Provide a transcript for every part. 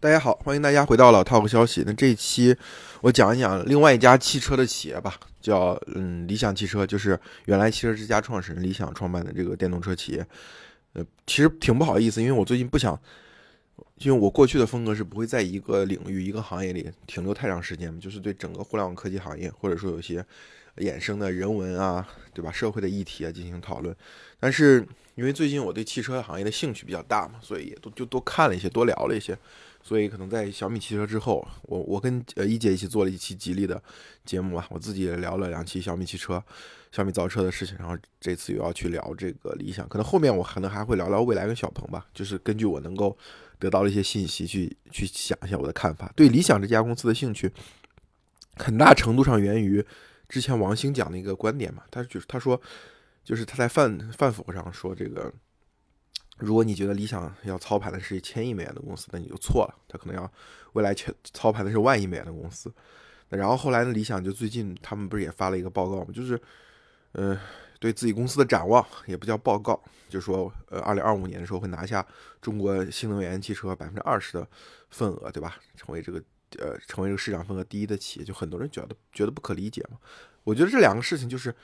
大家好，欢迎大家回到老 Talk 消息。那这一期我讲一讲另外一家汽车的企业吧，叫嗯理想汽车，就是原来汽车之家创始人理想创办的这个电动车企业。呃，其实挺不好意思，因为我最近不想，因为我过去的风格是不会在一个领域、一个行业里停留太长时间就是对整个互联网科技行业，或者说有些衍生的人文啊，对吧？社会的议题啊进行讨论。但是因为最近我对汽车行业的兴趣比较大嘛，所以也都就多看了一些，多聊了一些。所以可能在小米汽车之后，我我跟呃一姐一起做了一期吉利的节目啊，我自己也聊了两期小米汽车、小米造车的事情，然后这次又要去聊这个理想，可能后面我可能还会聊聊未来跟小鹏吧，就是根据我能够得到的一些信息去去想一下我的看法。对理想这家公司的兴趣，很大程度上源于之前王兴讲的一个观点嘛，他就是他说，就是他在饭饭否上说这个。如果你觉得理想要操盘的是千亿美元的公司，那你就错了。他可能要未来操操盘的是万亿美元的公司。然后后来呢？理想就最近他们不是也发了一个报告吗？就是，呃，对自己公司的展望也不叫报告，就说呃，二零二五年的时候会拿下中国新能源汽车百分之二十的份额，对吧？成为这个呃，成为这个市场份额第一的企业。就很多人觉得觉得不可理解嘛。我觉得这两个事情就是。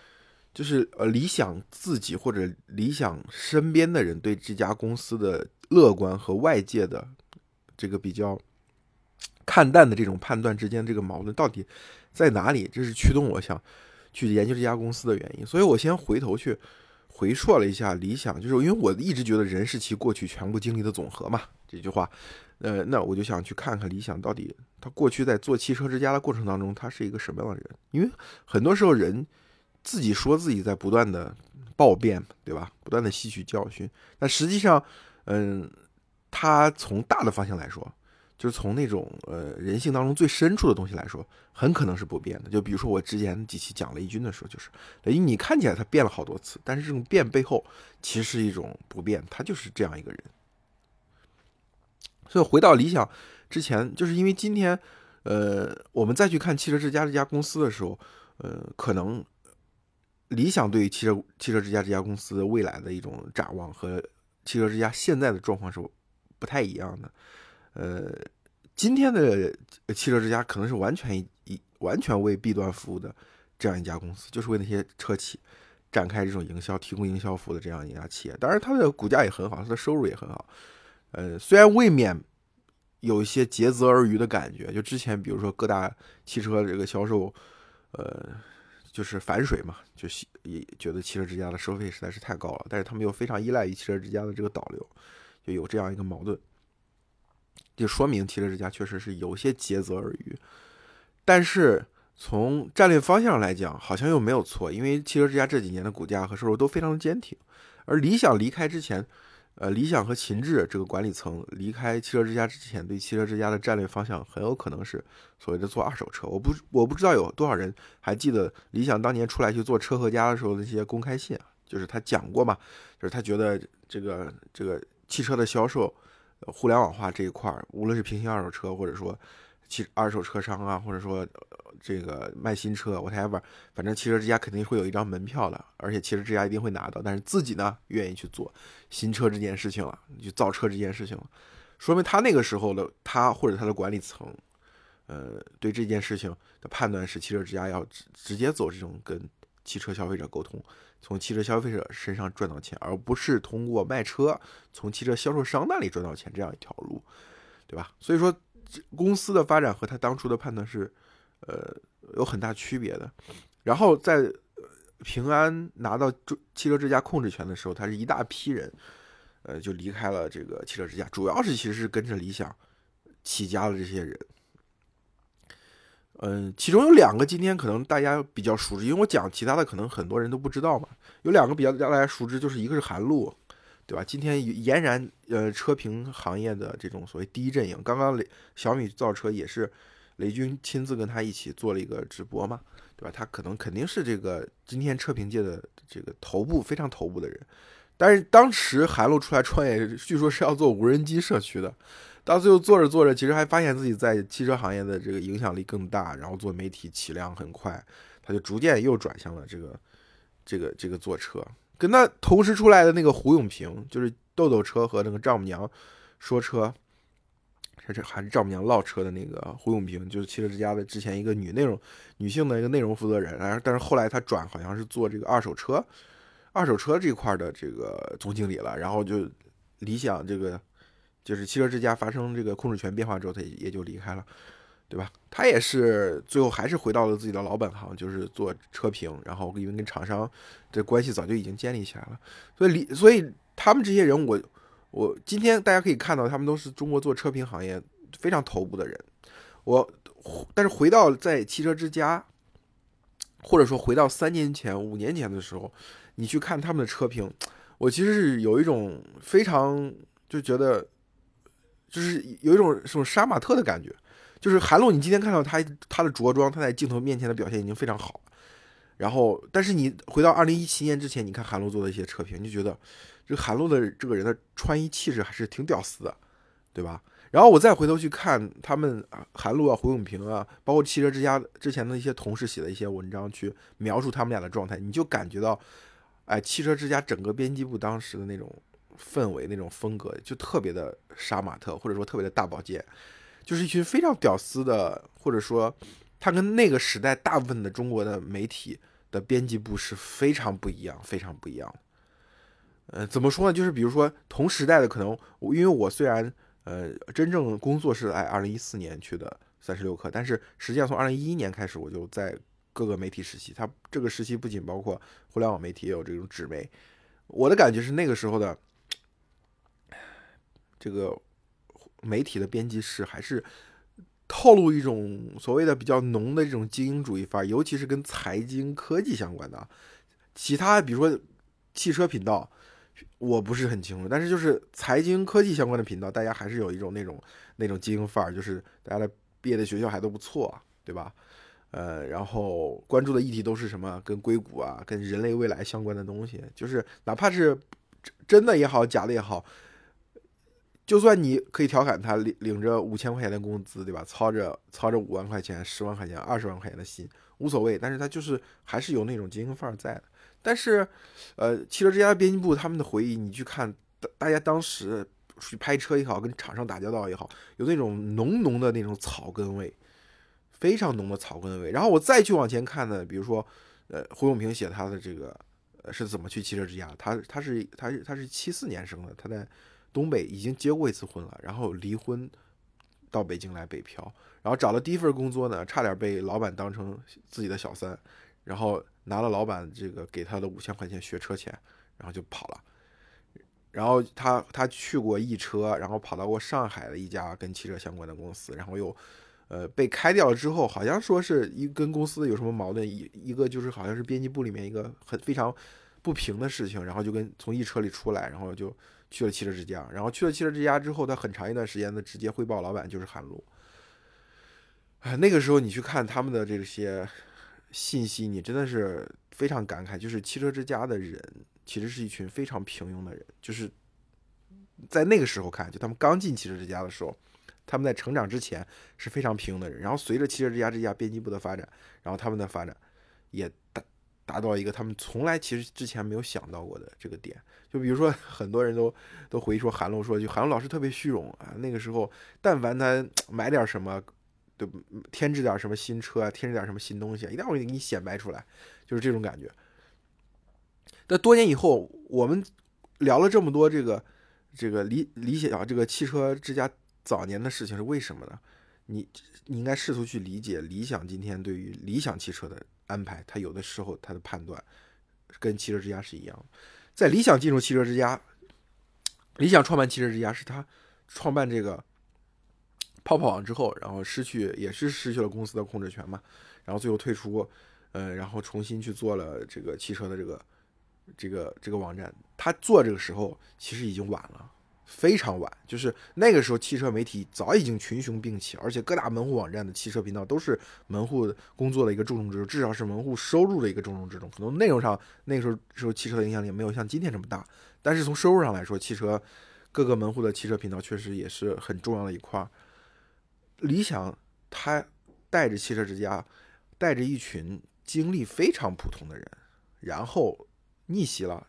就是呃，理想自己或者理想身边的人对这家公司的乐观和外界的这个比较看淡的这种判断之间，这个矛盾到底在哪里？这是驱动我想去研究这家公司的原因。所以我先回头去回溯了一下理想，就是因为我一直觉得人是其过去全部经历的总和嘛。这句话，呃，那我就想去看看理想到底他过去在做汽车之家的过程当中，他是一个什么样的人？因为很多时候人。自己说自己在不断的暴变，对吧？不断的吸取教训。但实际上，嗯，他从大的方向来说，就是从那种呃人性当中最深处的东西来说，很可能是不变的。就比如说我之前几期讲雷军的时候，就是雷军，你看起来他变了好多次，但是这种变背后其实是一种不变，他就是这样一个人。所以回到理想之前，就是因为今天，呃，我们再去看汽车之家这家公司的时候，呃，可能。理想对于汽车汽车之家这家公司未来的一种展望和汽车之家现在的状况是不太一样的。呃，今天的汽车之家可能是完全一完全为 B 端服务的这样一家公司，就是为那些车企展开这种营销、提供营销服务的这样一家企业。当然，它的股价也很好，它的收入也很好。呃，虽然未免有一些竭泽而渔的感觉，就之前比如说各大汽车这个销售，呃。就是反水嘛，就是也觉得汽车之家的收费实在是太高了，但是他们又非常依赖于汽车之家的这个导流，就有这样一个矛盾，就说明汽车之家确实是有些竭泽而渔。但是从战略方向来讲，好像又没有错，因为汽车之家这几年的股价和收入都非常的坚挺，而理想离开之前。呃，理想和秦志这个管理层离开汽车之家之前，对汽车之家的战略方向很有可能是所谓的做二手车。我不我不知道有多少人还记得理想当年出来去做车和家的时候那些公开信啊，就是他讲过嘛，就是他觉得这个这个汽车的销售，互联网化这一块儿，无论是平行二手车，或者说汽二手车商啊，或者说。这个卖新车，whatever，反正汽车之家肯定会有一张门票的，而且汽车之家一定会拿到。但是自己呢，愿意去做新车这件事情了，就造车这件事情了，说明他那个时候的他或者他的管理层，呃，对这件事情的判断是汽车之家要直直接走这种跟汽车消费者沟通，从汽车消费者身上赚到钱，而不是通过卖车从汽车销售商那里赚到钱这样一条路，对吧？所以说，公司的发展和他当初的判断是。呃，有很大区别的。然后在平安拿到汽车之家控制权的时候，他是一大批人，呃，就离开了这个汽车之家，主要是其实是跟着理想起家的这些人。嗯，其中有两个今天可能大家比较熟知，因为我讲其他的可能很多人都不知道嘛。有两个比较大家熟知，就是一个是韩露，对吧？今天俨然呃车评行业的这种所谓第一阵营。刚刚小米造车也是。雷军亲自跟他一起做了一个直播嘛，对吧？他可能肯定是这个今天车评界的这个头部非常头部的人，但是当时韩露出来创业，据说是要做无人机社区的，到最后做着做着，其实还发现自己在汽车行业的这个影响力更大，然后做媒体起量很快，他就逐渐又转向了这个这个这个坐车。跟他同时出来的那个胡永平，就是豆豆车和那个丈母娘说车。还是还是丈母娘唠车的那个胡永平，就是汽车之家的之前一个女内容女性的一个内容负责人，然后但是后来他转好像是做这个二手车，二手车这块的这个总经理了，然后就理想这个就是汽车之家发生这个控制权变化之后，他也就离开了，对吧？他也是最后还是回到了自己的老本行，就是做车评，然后因为跟厂商这关系早就已经建立起来了，所以理所以他们这些人我。我今天大家可以看到，他们都是中国做车评行业非常头部的人。我，但是回到在汽车之家，或者说回到三年前、五年前的时候，你去看他们的车评，我其实是有一种非常就觉得，就是有一种这种杀马特的感觉。就是韩露，你今天看到他他的着装，他在镜头面前的表现已经非常好。然后，但是你回到二零一七年之前，你看韩露做的一些车评，你就觉得。这韩露的这个人的穿衣气质还是挺屌丝的，对吧？然后我再回头去看他们韩露啊、胡永平啊，包括汽车之家之前的一些同事写的一些文章，去描述他们俩的状态，你就感觉到，哎，汽车之家整个编辑部当时的那种氛围、那种风格，就特别的杀马特，或者说特别的大保健，就是一群非常屌丝的，或者说他跟那个时代大部分的中国的媒体的编辑部是非常不一样、非常不一样的。呃，怎么说呢？就是比如说同时代的，可能因为我虽然呃真正工作是在二零一四年去的三十六氪，但是实际上从二零一一年开始，我就在各个媒体实习。它这个实习不仅包括互联网媒体，也有这种纸媒。我的感觉是那个时候的这个媒体的编辑室还是透露一种所谓的比较浓的这种精英主义范儿，尤其是跟财经科技相关的。其他比如说汽车频道。我不是很清楚，但是就是财经科技相关的频道，大家还是有一种那种那种精英范儿，就是大家的毕业的学校还都不错，对吧？呃，然后关注的议题都是什么？跟硅谷啊，跟人类未来相关的东西，就是哪怕是真的也好，假的也好，就算你可以调侃他领领着五千块钱的工资，对吧？操着操着五万块钱、十万块钱、二十万块钱的心，无所谓，但是他就是还是有那种精英范儿在的。但是，呃，汽车之家的编辑部他们的回忆，你去看，大大家当时去拍车也好，跟厂商打交道也好，有那种浓浓的那种草根味，非常浓的草根味。然后我再去往前看呢，比如说，呃，胡永平写他的这个，呃，是怎么去汽车之家？他他是他是他是七四年生的，他在东北已经结过一次婚了，然后离婚到北京来北漂，然后找了第一份工作呢，差点被老板当成自己的小三，然后。拿了老板这个给他的五千块钱学车钱，然后就跑了。然后他他去过易车，然后跑到过上海的一家跟汽车相关的公司，然后又呃被开掉了之后，好像说是一跟公司有什么矛盾，一一个就是好像是编辑部里面一个很非常不平的事情，然后就跟从易车里出来，然后就去了汽车之家。然后去了汽车之家之后，他很长一段时间的直接汇报老板就是韩露。哎，那个时候你去看他们的这些。信息你真的是非常感慨，就是汽车之家的人其实是一群非常平庸的人，就是在那个时候看，就他们刚进汽车之家的时候，他们在成长之前是非常平庸的人，然后随着汽车之家这家编辑部的发展，然后他们的发展也大达到一个他们从来其实之前没有想到过的这个点，就比如说很多人都都回忆说韩露说就韩露老师特别虚荣啊，那个时候但凡他买点什么。对，添置点什么新车啊，添置点什么新东西，一定要给你显摆出来，就是这种感觉。那多年以后，我们聊了这么多这个这个理理想这个汽车之家早年的事情是为什么呢？你你应该试图去理解理想今天对于理想汽车的安排，他有的时候他的判断跟汽车之家是一样。在理想进入汽车之家，理想创办汽车之家是他创办这个。泡泡网之后，然后失去也是失去了公司的控制权嘛，然后最后退出，呃，然后重新去做了这个汽车的这个这个这个网站。他做这个时候其实已经晚了，非常晚。就是那个时候，汽车媒体早已经群雄并起，而且各大门户网站的汽车频道都是门户工作的一个重中之重，至少是门户收入的一个重中之重。可能内容上那个时候时候汽车的影响力没有像今天这么大，但是从收入上来说，汽车各个门户的汽车频道确实也是很重要的一块。理想，他带着汽车之家，带着一群经历非常普通的人，然后逆袭了，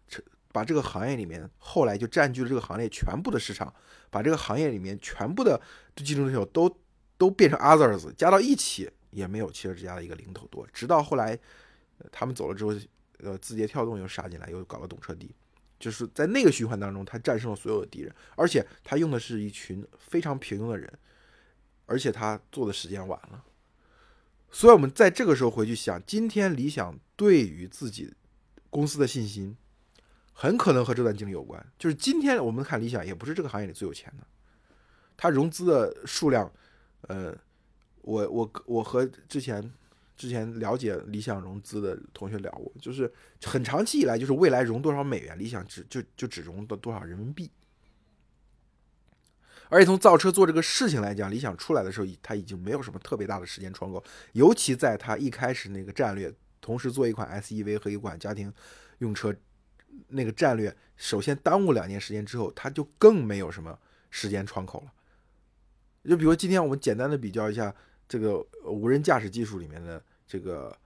把这个行业里面后来就占据了这个行业全部的市场，把这个行业里面全部的竞争对手都都变成 others，加到一起也没有汽车之家的一个零头多。直到后来他们走了之后，呃，字节跳动又杀进来，又搞了懂车帝，就是在那个循环当中，他战胜了所有的敌人，而且他用的是一群非常平庸的人，而且他做的时间晚了。所以，我们在这个时候回去想，今天理想对于自己公司的信心，很可能和这段经历有关。就是今天我们看理想，也不是这个行业里最有钱的，它融资的数量，呃，我我我和之前之前了解理想融资的同学聊过，就是很长期以来，就是未来融多少美元，理想只就就只融到多少人民币。而且从造车做这个事情来讲，理想出来的时候，他已经没有什么特别大的时间窗口，尤其在他一开始那个战略，同时做一款 SEV 和一款家庭用车那个战略，首先耽误两年时间之后，他就更没有什么时间窗口了。就比如今天我们简单的比较一下这个无人驾驶技术里面的这个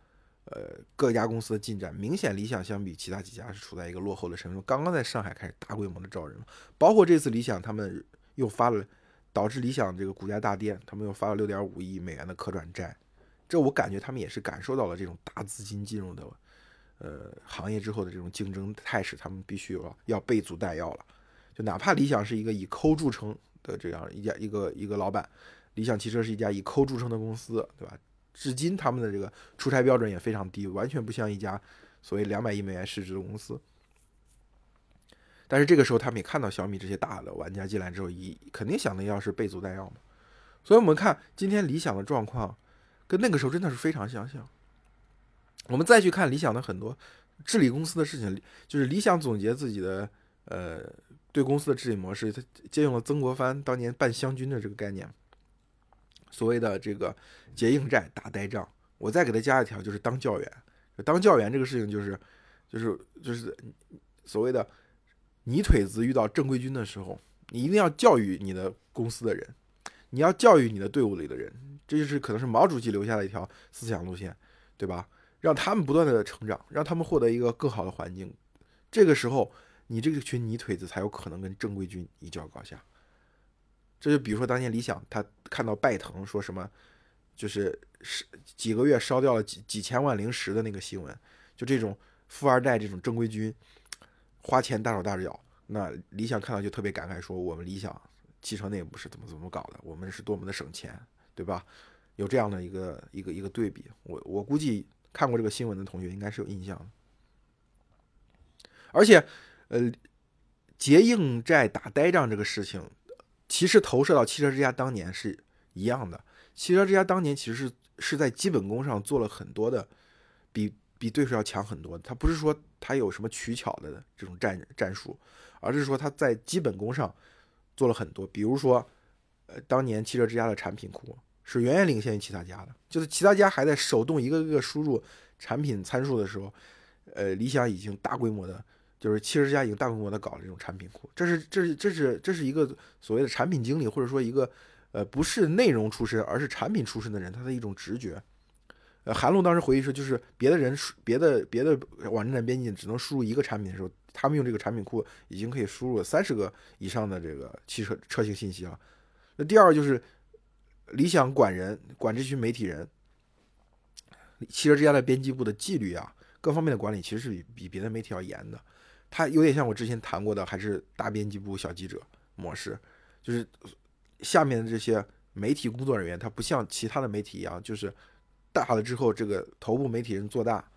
呃各家公司的进展，明显理想相比其他几家是处在一个落后的身份，刚刚在上海开始大规模的招人，包括这次理想他们。又发了，导致理想这个股价大跌。他们又发了六点五亿美元的可转债，这我感觉他们也是感受到了这种大资金进入的，呃，行业之后的这种竞争态势，他们必须要要备足弹药了。就哪怕理想是一个以抠著称的这样一家一个一个老板，理想汽车是一家以抠著称的公司，对吧？至今他们的这个出差标准也非常低，完全不像一家所谓两百亿美元市值的公司。但是这个时候，他们也看到小米这些大的玩家进来之后，一肯定想的要是备足弹药嘛。所以，我们看今天理想的状况，跟那个时候真的是非常相像。我们再去看理想的很多治理公司的事情，就是理想总结自己的呃对公司的治理模式，他借用了曾国藩当年办湘军的这个概念，所谓的这个结硬债、打呆仗。我再给他加一条，就是当教员。当教员这个事情，就是就是就是所谓的。泥腿子遇到正规军的时候，你一定要教育你的公司的人，你要教育你的队伍里的人，这就是可能是毛主席留下的一条思想路线，对吧？让他们不断的成长，让他们获得一个更好的环境。这个时候，你这个群泥腿子才有可能跟正规军一较高下。这就比如说当年李想，他看到拜腾说什么，就是是几个月烧掉了几几千万零食的那个新闻，就这种富二代这种正规军。花钱大手大脚，那理想看到就特别感慨，说我们理想汽车内部是怎么怎么搞的，我们是多么的省钱，对吧？有这样的一个一个一个对比，我我估计看过这个新闻的同学应该是有印象的。而且，呃，结硬债打呆仗这个事情，其实投射到汽车之家当年是一样的。汽车之家当年其实是是在基本功上做了很多的，比。比对手要强很多，他不是说他有什么取巧的这种战战术，而是说他在基本功上做了很多。比如说，呃，当年汽车之家的产品库是远远领先于其他家的，就是其他家还在手动一个个输入产品参数的时候，呃，理想已经大规模的，就是汽车之家已经大规模的搞了这种产品库。这是这是这是这是一个所谓的产品经理，或者说一个呃不是内容出身，而是产品出身的人，他的一种直觉。呃，韩露当时回忆说，就是别的人输别的别的网站编辑只能输入一个产品的时候，他们用这个产品库已经可以输入三十个以上的这个汽车车型信息了。那第二就是理想管人管这群媒体人，汽车之家的编辑部的纪律啊，各方面的管理其实是比比别的媒体要严的。他有点像我之前谈过的，还是大编辑部小记者模式，就是下面的这些媒体工作人员，他不像其他的媒体一样，就是。大了之后，这个头部媒体人做大，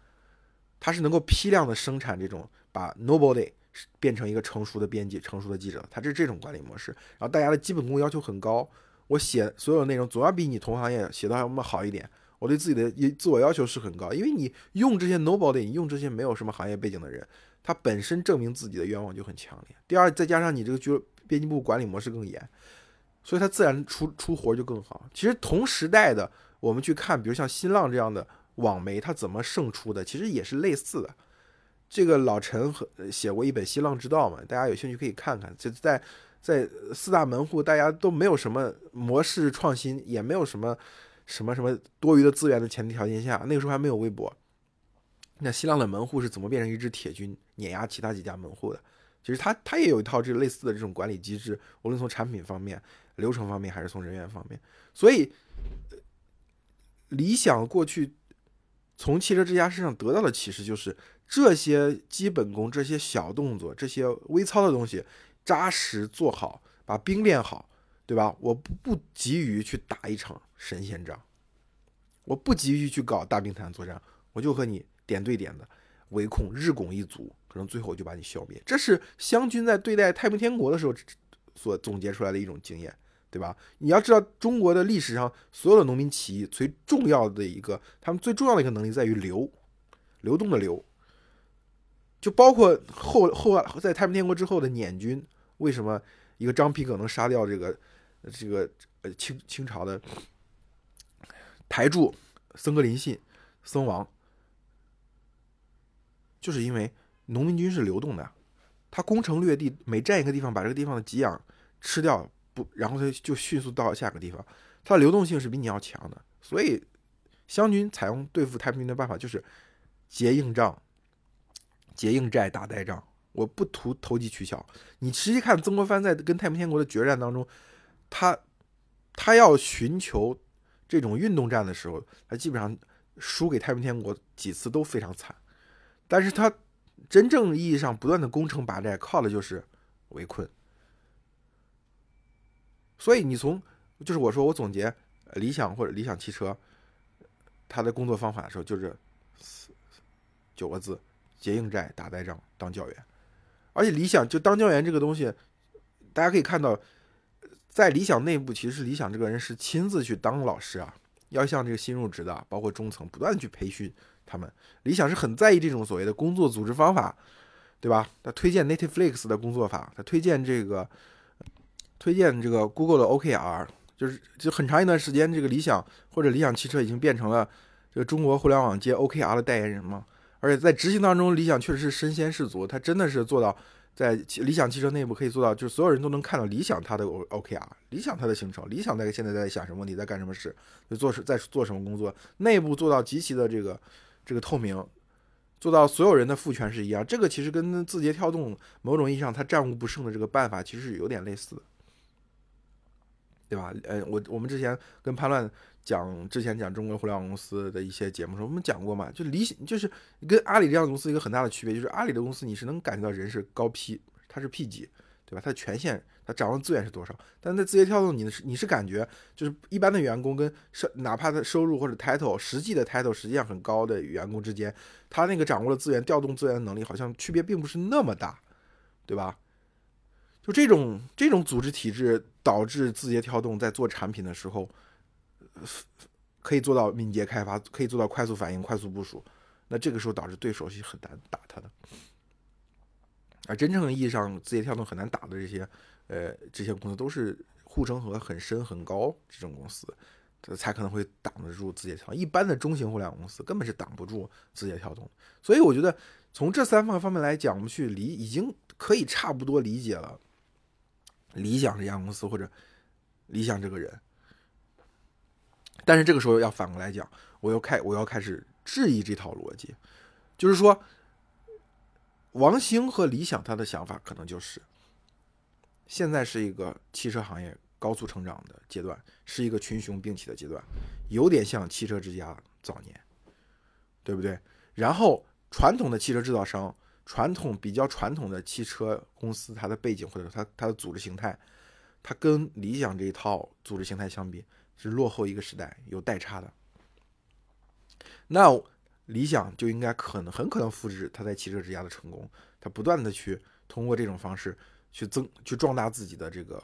他是能够批量的生产这种把 nobody 变成一个成熟的编辑、成熟的记者，他是这种管理模式。然后大家的基本功要求很高，我写所有内容总要比你同行业写的要么好一点。我对自己的自我要求是很高，因为你用这些 nobody，你用这些没有什么行业背景的人，他本身证明自己的愿望就很强烈。第二，再加上你这个就编辑部管理模式更严，所以他自然出出活就更好。其实同时代的。我们去看，比如像新浪这样的网媒，它怎么胜出的？其实也是类似的。这个老陈和写过一本《新浪之道》嘛，大家有兴趣可以看看。就在在四大门户，大家都没有什么模式创新，也没有什么什么什么多余的资源的前提条件下，那个时候还没有微博。那新浪的门户是怎么变成一支铁军？碾压其他几家门户的。其实它它也有一套这类似的这种管理机制，无论从产品方面、流程方面，还是从人员方面。所以，理想过去从汽车之家身上得到的启示就是，这些基本功、这些小动作、这些微操的东西，扎实做好，把兵练好，对吧？我不不急于去打一场神仙仗，我不急于去搞大兵团作战，我就和你点对点的围控，日拱一卒。可能最后就把你消灭，这是湘军在对待太平天国的时候所总结出来的一种经验，对吧？你要知道，中国的历史上所有的农民起义最重要的一个，他们最重要的一个能力在于流，流动的流。就包括后后在太平天国之后的捻军，为什么一个张皮革能杀掉这个这个呃清清朝的台柱僧格林信僧王，就是因为。农民军是流动的，他攻城略地，每占一个地方，把这个地方的给养吃掉，不，然后他就迅速到下个地方，它的流动性是比你要强的。所以，湘军采用对付太平军的办法就是结硬仗、结硬寨、打呆仗。我不图投机取巧，你实际看曾国藩在跟太平天国的决战当中，他他要寻求这种运动战的时候，他基本上输给太平天国几次都非常惨，但是他。真正意义上不断的攻城拔寨，靠的就是围困。所以你从就是我说我总结理想或者理想汽车，他的工作方法的时候，就是九个字：结硬寨、打呆仗、当教员。而且理想就当教员这个东西，大家可以看到，在理想内部，其实理想这个人是亲自去当老师啊，要向这个新入职的，包括中层，不断去培训。他们理想是很在意这种所谓的工作组织方法，对吧？他推荐 Netflix 的工作法，他推荐这个，推荐这个 Google 的 OKR，就是就很长一段时间，这个理想或者理想汽车已经变成了这个中国互联网界 OKR 的代言人嘛。而且在执行当中，理想确实是身先士卒，他真的是做到在理想汽车内部可以做到，就是所有人都能看到理想它的 OKR，理想它的行程，理想在现在在想什么问题，在干什么事，就做什在做什么工作，内部做到极其的这个。这个透明，做到所有人的赋权是一样，这个其实跟字节跳动某种意义上它战无不胜的这个办法其实是有点类似的，对吧？呃，我我们之前跟潘乱讲，之前讲中国互联网公司的一些节目时候，我们讲过嘛，就理就是跟阿里这样的公司一个很大的区别，就是阿里的公司你是能感觉到人是高 P，它是 P 级。对吧？他的权限，他掌握资源是多少？但在字节跳动，你是你是感觉就是一般的员工跟收哪怕他收入或者 title 实际的 title 实际上很高的员工之间，他那个掌握的资源、调动资源的能力好像区别并不是那么大，对吧？就这种这种组织体制导致字节跳动在做产品的时候，可以做到敏捷开发，可以做到快速反应、快速部署。那这个时候导致对手是很难打他的。而真正意义上，字节跳动很难打的这些，呃，这些公司都是护城河很深很高这种公司，才可能会挡得住字节跳动。一般的中型互联网公司根本是挡不住字节跳动。所以我觉得从这三方方面来讲，我们去理已经可以差不多理解了理想这家公司或者理想这个人。但是这个时候要反过来讲，我要开我要开始质疑这套逻辑，就是说。王兴和理想他的想法可能就是，现在是一个汽车行业高速成长的阶段，是一个群雄并起的阶段，有点像汽车之家早年，对不对？然后传统的汽车制造商，传统比较传统的汽车公司，它的背景或者说它它的组织形态，它跟理想这一套组织形态相比，是落后一个时代，有代差的。那。理想就应该可能很可能复制他在汽车之家的成功，他不断的去通过这种方式去增去壮大自己的这个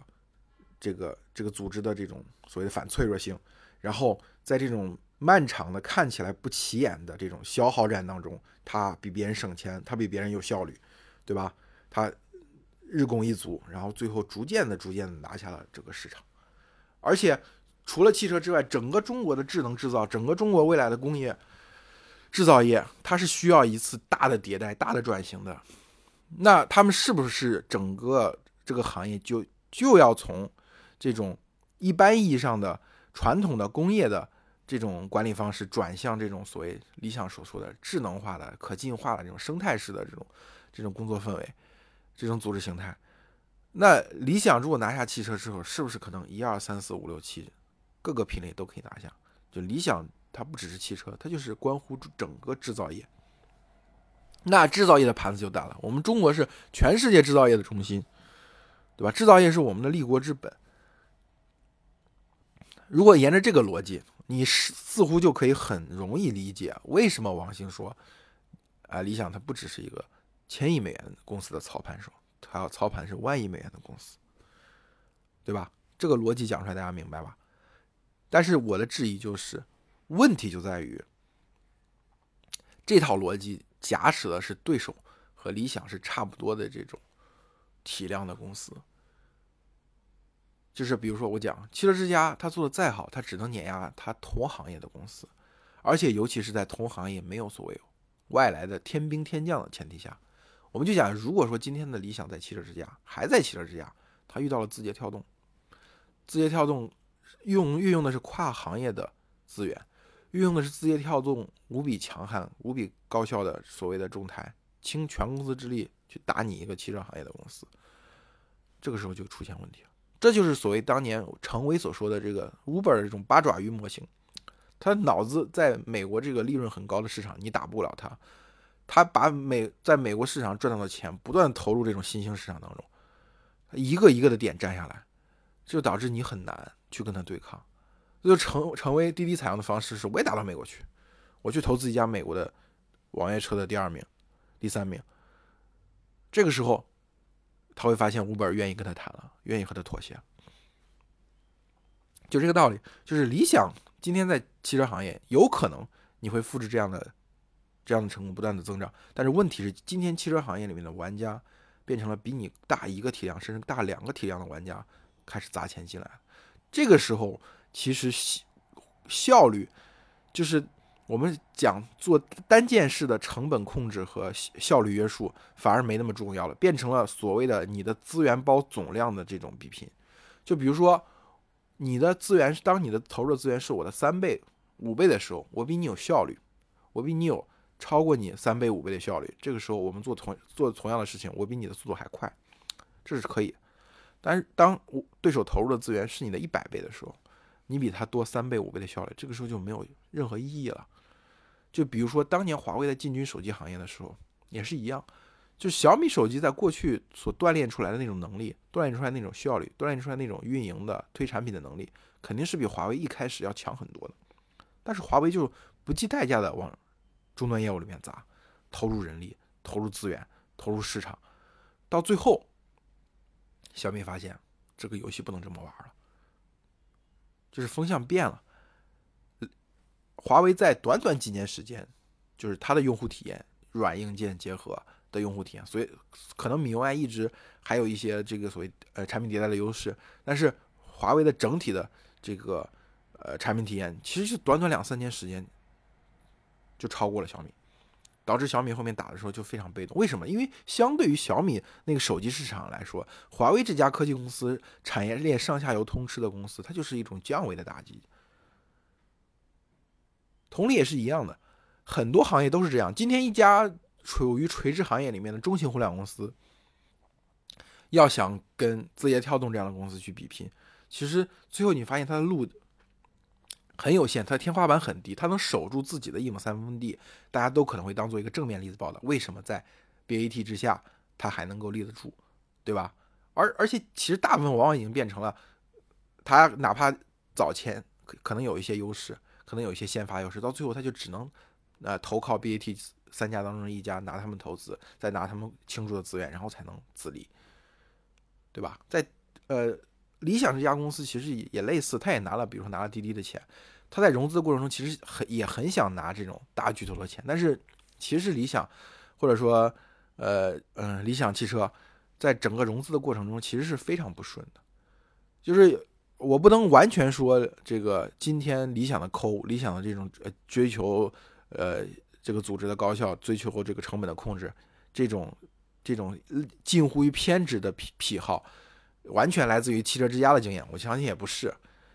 这个这个组织的这种所谓的反脆弱性，然后在这种漫长的看起来不起眼的这种消耗战当中，他比别人省钱，他比别人有效率，对吧？他日拱一卒，然后最后逐渐的逐渐的拿下了这个市场，而且除了汽车之外，整个中国的智能制造，整个中国未来的工业。制造业它是需要一次大的迭代、大的转型的，那他们是不是整个这个行业就就要从这种一般意义上的传统的工业的这种管理方式转向这种所谓理想所说的智能化的、可进化的这种生态式的这种这种工作氛围、这种组织形态。那理想如果拿下汽车之后，是不是可能一二三四五六七各个品类都可以拿下？就理想它不只是汽车，它就是关乎整个制造业。那制造业的盘子就大了。我们中国是全世界制造业的中心，对吧？制造业是我们的立国之本。如果沿着这个逻辑，你是似乎就可以很容易理解为什么王兴说，啊，理想它不只是一个千亿美元公司的操盘手，它要操盘是万亿美元的公司，对吧？这个逻辑讲出来，大家明白吧？但是我的质疑就是，问题就在于这套逻辑假使的是对手和理想是差不多的这种体量的公司。就是比如说，我讲汽车之家，它做的再好，它只能碾压它同行业的公司，而且尤其是在同行业没有所谓外来的天兵天将的前提下，我们就讲，如果说今天的理想在汽车之家，还在汽车之家，它遇到了字节跳动，字节跳动用运用的是跨行业的资源，运用的是字节跳动无比强悍、无比高效的所谓的中台，倾全公司之力去打你一个汽车行业的公司，这个时候就出现问题了。这就是所谓当年程维所说的这个 Uber 这种八爪鱼模型，他脑子在美国这个利润很高的市场，你打不了他，他把美在美国市场赚到的钱不断投入这种新兴市场当中，一个一个的点占下来，就导致你很难去跟他对抗，就成成为滴滴采用的方式是，我也打到美国去，我去投资一家美国的网约车的第二名、第三名，这个时候。他会发现 Uber 愿意跟他谈了，愿意和他妥协，就这个道理。就是理想今天在汽车行业有可能你会复制这样的这样的成功，不断的增长。但是问题是，今天汽车行业里面的玩家变成了比你大一个体量甚至大两个体量的玩家开始砸钱进来，这个时候其实效效率就是。我们讲做单件式的成本控制和效率约束，反而没那么重要了，变成了所谓的你的资源包总量的这种比拼。就比如说，你的资源是，当你的投入资源是我的三倍、五倍的时候，我比你有效率，我比你有超过你三倍、五倍的效率。这个时候，我们做同做同样的事情，我比你的速度还快，这是可以。但是，当我对手投入的资源是你的一百倍的时候，你比他多三倍、五倍的效率，这个时候就没有任何意义了。就比如说，当年华为在进军手机行业的时候，也是一样。就小米手机在过去所锻炼出来的那种能力，锻炼出来那种效率，锻炼出来那种运营的推产品的能力，肯定是比华为一开始要强很多的。但是华为就不计代价的往终端业务里面砸，投入人力、投入资源、投入市场，到最后，小米发现这个游戏不能这么玩了，就是风向变了。华为在短短几年时间，就是它的用户体验，软硬件结合的用户体验，所以可能米 UI 一直还有一些这个所谓呃产品迭代的优势，但是华为的整体的这个呃产品体验，其实是短短两三年时间就超过了小米，导致小米后面打的时候就非常被动。为什么？因为相对于小米那个手机市场来说，华为这家科技公司产业链上下游通吃的公司，它就是一种降维的打击。同理也是一样的，很多行业都是这样。今天一家处于垂直行业里面的中型互联网公司，要想跟字节跳动这样的公司去比拼，其实最后你发现它的路很有限，它的天花板很低，它能守住自己的一亩三分地，大家都可能会当做一个正面例子报道。为什么在 BAT 之下它还能够立得住，对吧？而而且其实大部分往往已经变成了，它哪怕早前可可能有一些优势。可能有一些先发优势，到最后它就只能，呃，投靠 BAT 三家当中的一家，拿他们投资，再拿他们倾注的资源，然后才能自立，对吧？在呃，理想这家公司其实也也类似，他也拿了，比如说拿了滴滴的钱，他在融资的过程中其实很也很想拿这种大巨头的钱，但是其实理想或者说呃嗯理想汽车在整个融资的过程中其实是非常不顺的，就是。我不能完全说这个今天理想的抠，理想的这种呃追求，呃这个组织的高效，追求这个成本的控制，这种这种近乎于偏执的癖癖好，完全来自于汽车之家的经验。我相信也不是，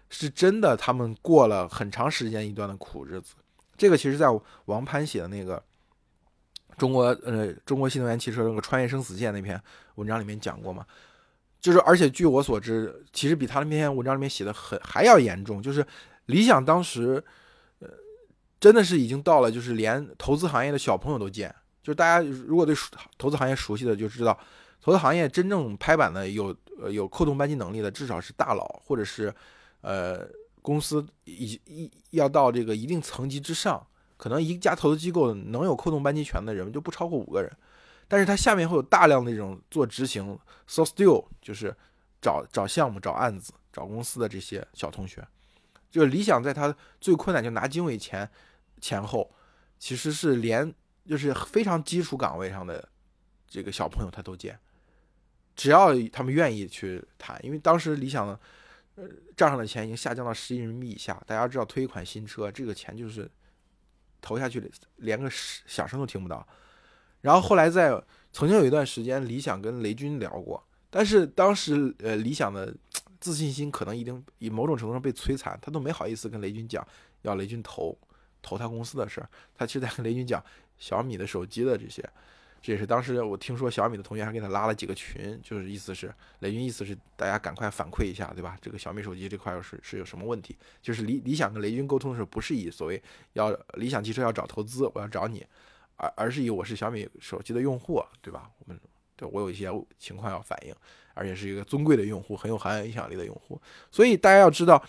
是真的，他们过了很长时间一段的苦日子。这个其实，在王攀写的那个中国呃中国新能源汽车那个穿越生死线那篇文章里面讲过嘛。就是而且据我所知，其实比他那篇文章里面写的很还要严重。就是理想当时，呃，真的是已经到了，就是连投资行业的小朋友都见。就是大家如果对投资行业熟悉的就知道，投资行业真正拍板的有呃有扣动扳机能力的，至少是大佬或者是。呃，公司一一要到这个一定层级之上，可能一家投资机构能有扣动扳机权的人就不超过五个人，但是他下面会有大量的这种做执行，so still 就是找找项目、找案子、找公司的这些小同学，就是理想在他最困难就拿经纬前前后，其实是连就是非常基础岗位上的这个小朋友他都见，只要他们愿意去谈，因为当时理想的。呃，账上的钱已经下降到十亿人民币以下。大家知道，推一款新车，这个钱就是投下去连个响声都听不到。然后后来在曾经有一段时间，理想跟雷军聊过，但是当时呃，理想的自信心可能已经以某种程度上被摧残，他都没好意思跟雷军讲要雷军投投他公司的事儿。他其实在跟雷军讲小米的手机的这些。这也是当时我听说小米的同学还给他拉了几个群，就是意思是雷军意思是大家赶快反馈一下，对吧？这个小米手机这块是是有什么问题？就是理理想跟雷军沟通的时候，不是以所谓要理想汽车要找投资，我要找你，而而是以我是小米手机的用户，对吧？我们对我有一些情况要反映，而且是一个尊贵的用户，很有行业影响力的用户。所以大家要知道，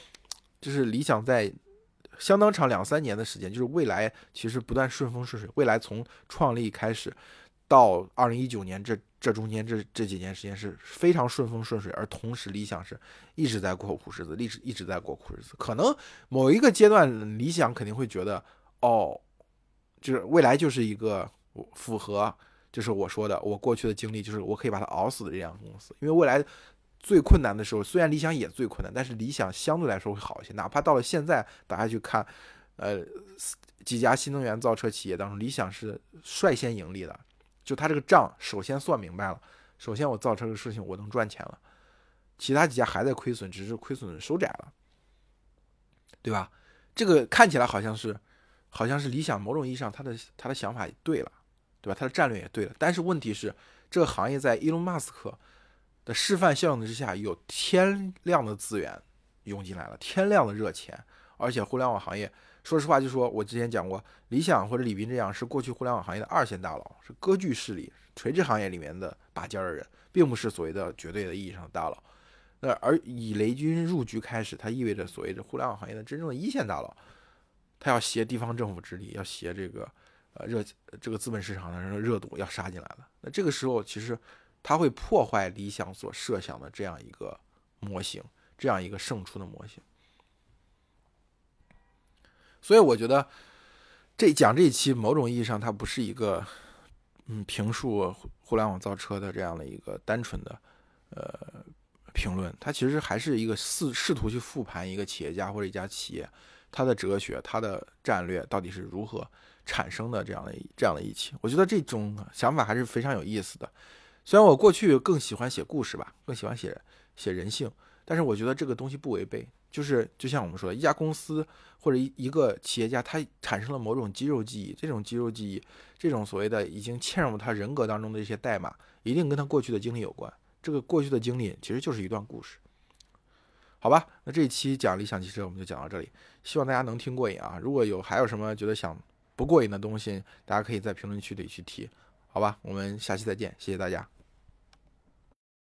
就是理想在相当长两三年的时间，就是未来其实不断顺风顺水，未来从创立开始。到二零一九年，这这中间这这几年时间是非常顺风顺水，而同时理想是一直在过苦日子，一直一直在过苦日子。可能某一个阶段，理想肯定会觉得，哦，就是未来就是一个符合，就是我说的，我过去的经历，就是我可以把它熬死的这样公司。因为未来最困难的时候，虽然理想也最困难，但是理想相对来说会好一些。哪怕到了现在，大家去看，呃，几家新能源造车企业当中，理想是率先盈利的。就他这个账首先算明白了，首先我造车的事情我能赚钱了，其他几家还在亏损，只是亏损收窄了，对吧？这个看起来好像是，好像是理想某种意义上他的他的想法也对了，对吧？他的战略也对了，但是问题是这个行业在伊隆马斯克的示范效应之下，有天量的资源涌进来了，天量的热钱，而且互联网行业。说实话，就说我之前讲过，理想或者李斌这样是过去互联网行业的二线大佬，是割据势力、垂直行业里面的拔尖的人，并不是所谓的绝对的意义上的大佬。那而以雷军入局开始，它意味着所谓的互联网行业的真正的一线大佬，他要携地方政府之力，要携这个呃热这个资本市场的热度要杀进来了。那这个时候，其实他会破坏理想所设想的这样一个模型，这样一个胜出的模型。所以我觉得，这讲这一期，某种意义上它不是一个，嗯，评述互联网造车的这样的一个单纯的，呃，评论。它其实还是一个试试图去复盘一个企业家或者一家企业，它的哲学、它的战略到底是如何产生的这样的这样的一期。我觉得这种想法还是非常有意思的。虽然我过去更喜欢写故事吧，更喜欢写写人性，但是我觉得这个东西不违背。就是就像我们说的，一家公司或者一一个企业家，他产生了某种肌肉记忆，这种肌肉记忆，这种所谓的已经嵌入他人格当中的一些代码，一定跟他过去的经历有关。这个过去的经历其实就是一段故事，好吧？那这一期讲理想汽车我们就讲到这里，希望大家能听过瘾啊！如果有还有什么觉得想不过瘾的东西，大家可以在评论区里去提，好吧？我们下期再见，谢谢大家。